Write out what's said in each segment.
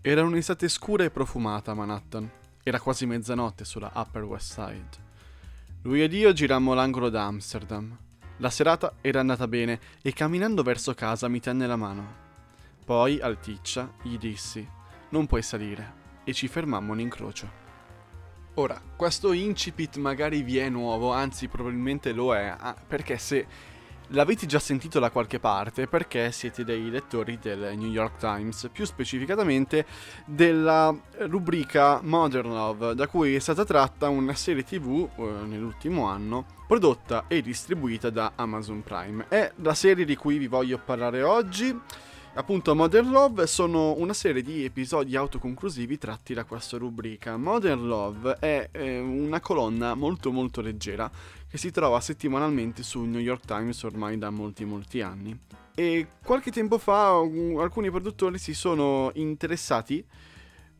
Era un'estate scura e profumata a Manhattan. Era quasi mezzanotte sulla Upper West Side. Lui ed io girammo l'angolo da Amsterdam. La serata era andata bene e camminando verso casa mi tenne la mano. Poi, alticcia, gli dissi: Non puoi salire. E ci fermammo in incrocio. Ora, questo incipit magari vi è nuovo, anzi probabilmente lo è, ah, perché se l'avete già sentito da qualche parte perché siete dei lettori del New York Times, più specificatamente della rubrica Modern Love, da cui è stata tratta una serie tv eh, nell'ultimo anno, prodotta e distribuita da Amazon Prime. È la serie di cui vi voglio parlare oggi. Appunto, Modern Love sono una serie di episodi autoconclusivi tratti da questa rubrica. Modern Love è eh, una colonna molto molto leggera che si trova settimanalmente su New York Times ormai da molti molti anni. E qualche tempo fa alcuni produttori si sono interessati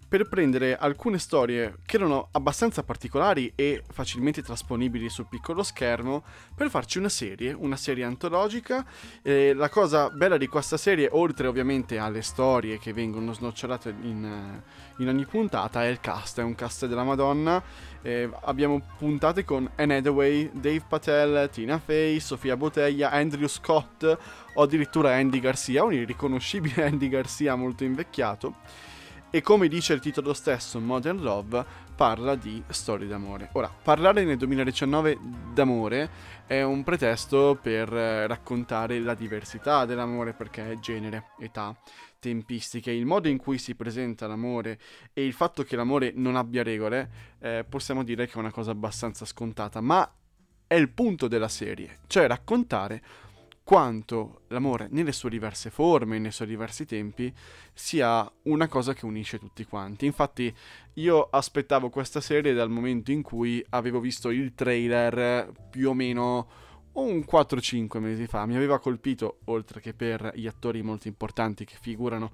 per prendere alcune storie che erano abbastanza particolari e facilmente trasponibili sul piccolo schermo per farci una serie, una serie antologica. E la cosa bella di questa serie, oltre ovviamente alle storie che vengono snocciolate in, in ogni puntata, è il cast, è un cast della Madonna. Eh, abbiamo puntate con Anne Hathaway, Dave Patel, Tina Fey, Sofia Boteglia, Andrew Scott o addirittura Andy Garcia, un irriconoscibile Andy Garcia molto invecchiato. E come dice il titolo stesso, Modern Love parla di storie d'amore. Ora, parlare nel 2019 d'amore è un pretesto per eh, raccontare la diversità dell'amore perché è genere, età, tempistiche, il modo in cui si presenta l'amore e il fatto che l'amore non abbia regole, eh, possiamo dire che è una cosa abbastanza scontata, ma è il punto della serie, cioè raccontare quanto l'amore nelle sue diverse forme, nei suoi diversi tempi, sia una cosa che unisce tutti quanti. Infatti io aspettavo questa serie dal momento in cui avevo visto il trailer più o meno un 4-5 mesi fa. Mi aveva colpito, oltre che per gli attori molto importanti che figurano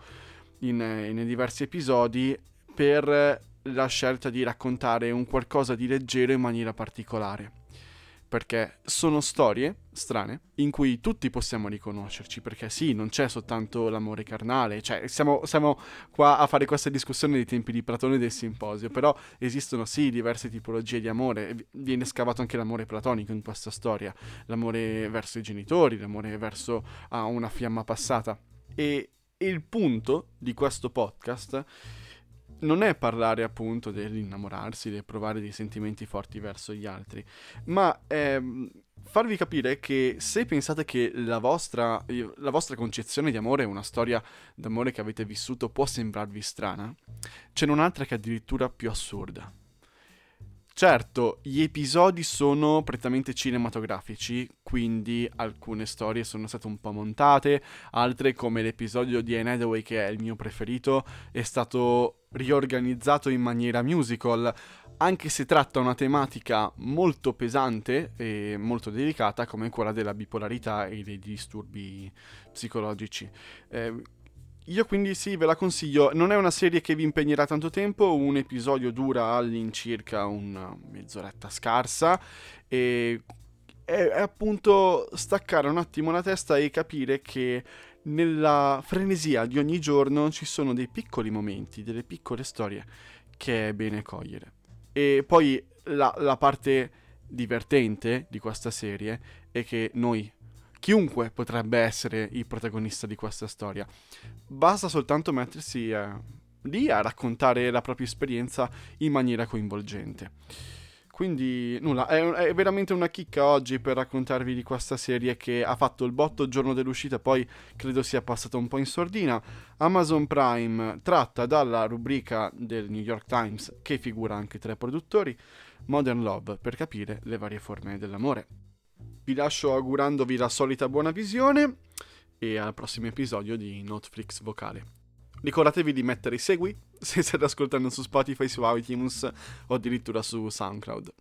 in, nei diversi episodi, per la scelta di raccontare un qualcosa di leggero in maniera particolare perché sono storie strane in cui tutti possiamo riconoscerci, perché sì, non c'è soltanto l'amore carnale, cioè siamo, siamo, qua a fare questa discussione dei tempi di Platone e del simposio, però esistono sì diverse tipologie di amore, viene scavato anche l'amore platonico in questa storia, l'amore verso i genitori, l'amore verso uh, una fiamma passata. E il punto di questo podcast non è parlare appunto dell'innamorarsi, del provare dei sentimenti forti verso gli altri, ma è mm, farvi capire che se pensate che la vostra, la vostra concezione di amore una storia d'amore che avete vissuto può sembrarvi strana, c'è un'altra che è addirittura più assurda. Certo, gli episodi sono prettamente cinematografici, quindi alcune storie sono state un po' montate, altre come l'episodio di Anne Hathaway che è il mio preferito è stato riorganizzato in maniera musical, anche se tratta una tematica molto pesante e molto delicata come quella della bipolarità e dei disturbi psicologici. Eh, io quindi sì, ve la consiglio. Non è una serie che vi impegnerà tanto tempo, un episodio dura all'incirca una mezz'oretta scarsa e è, è appunto staccare un attimo la testa e capire che nella frenesia di ogni giorno ci sono dei piccoli momenti, delle piccole storie che è bene cogliere. E poi la, la parte divertente di questa serie è che noi chiunque potrebbe essere il protagonista di questa storia. Basta soltanto mettersi eh, lì a raccontare la propria esperienza in maniera coinvolgente. Quindi nulla, è, è, veramente una chicca oggi per raccontarvi di questa serie che ha fatto il botto il giorno dell'uscita, poi credo sia passata un po' in sordina. Amazon Prime tratta dalla rubrica del New York Times, che figura anche tra i produttori, Modern Love, per capire le varie forme dell'amore. Vi lascio augurandovi la solita buona visione e al prossimo episodio di Netflix Vocale. Ricordatevi di mettere segui se state ascoltando su Spotify, su iTunes o addirittura su SoundCloud.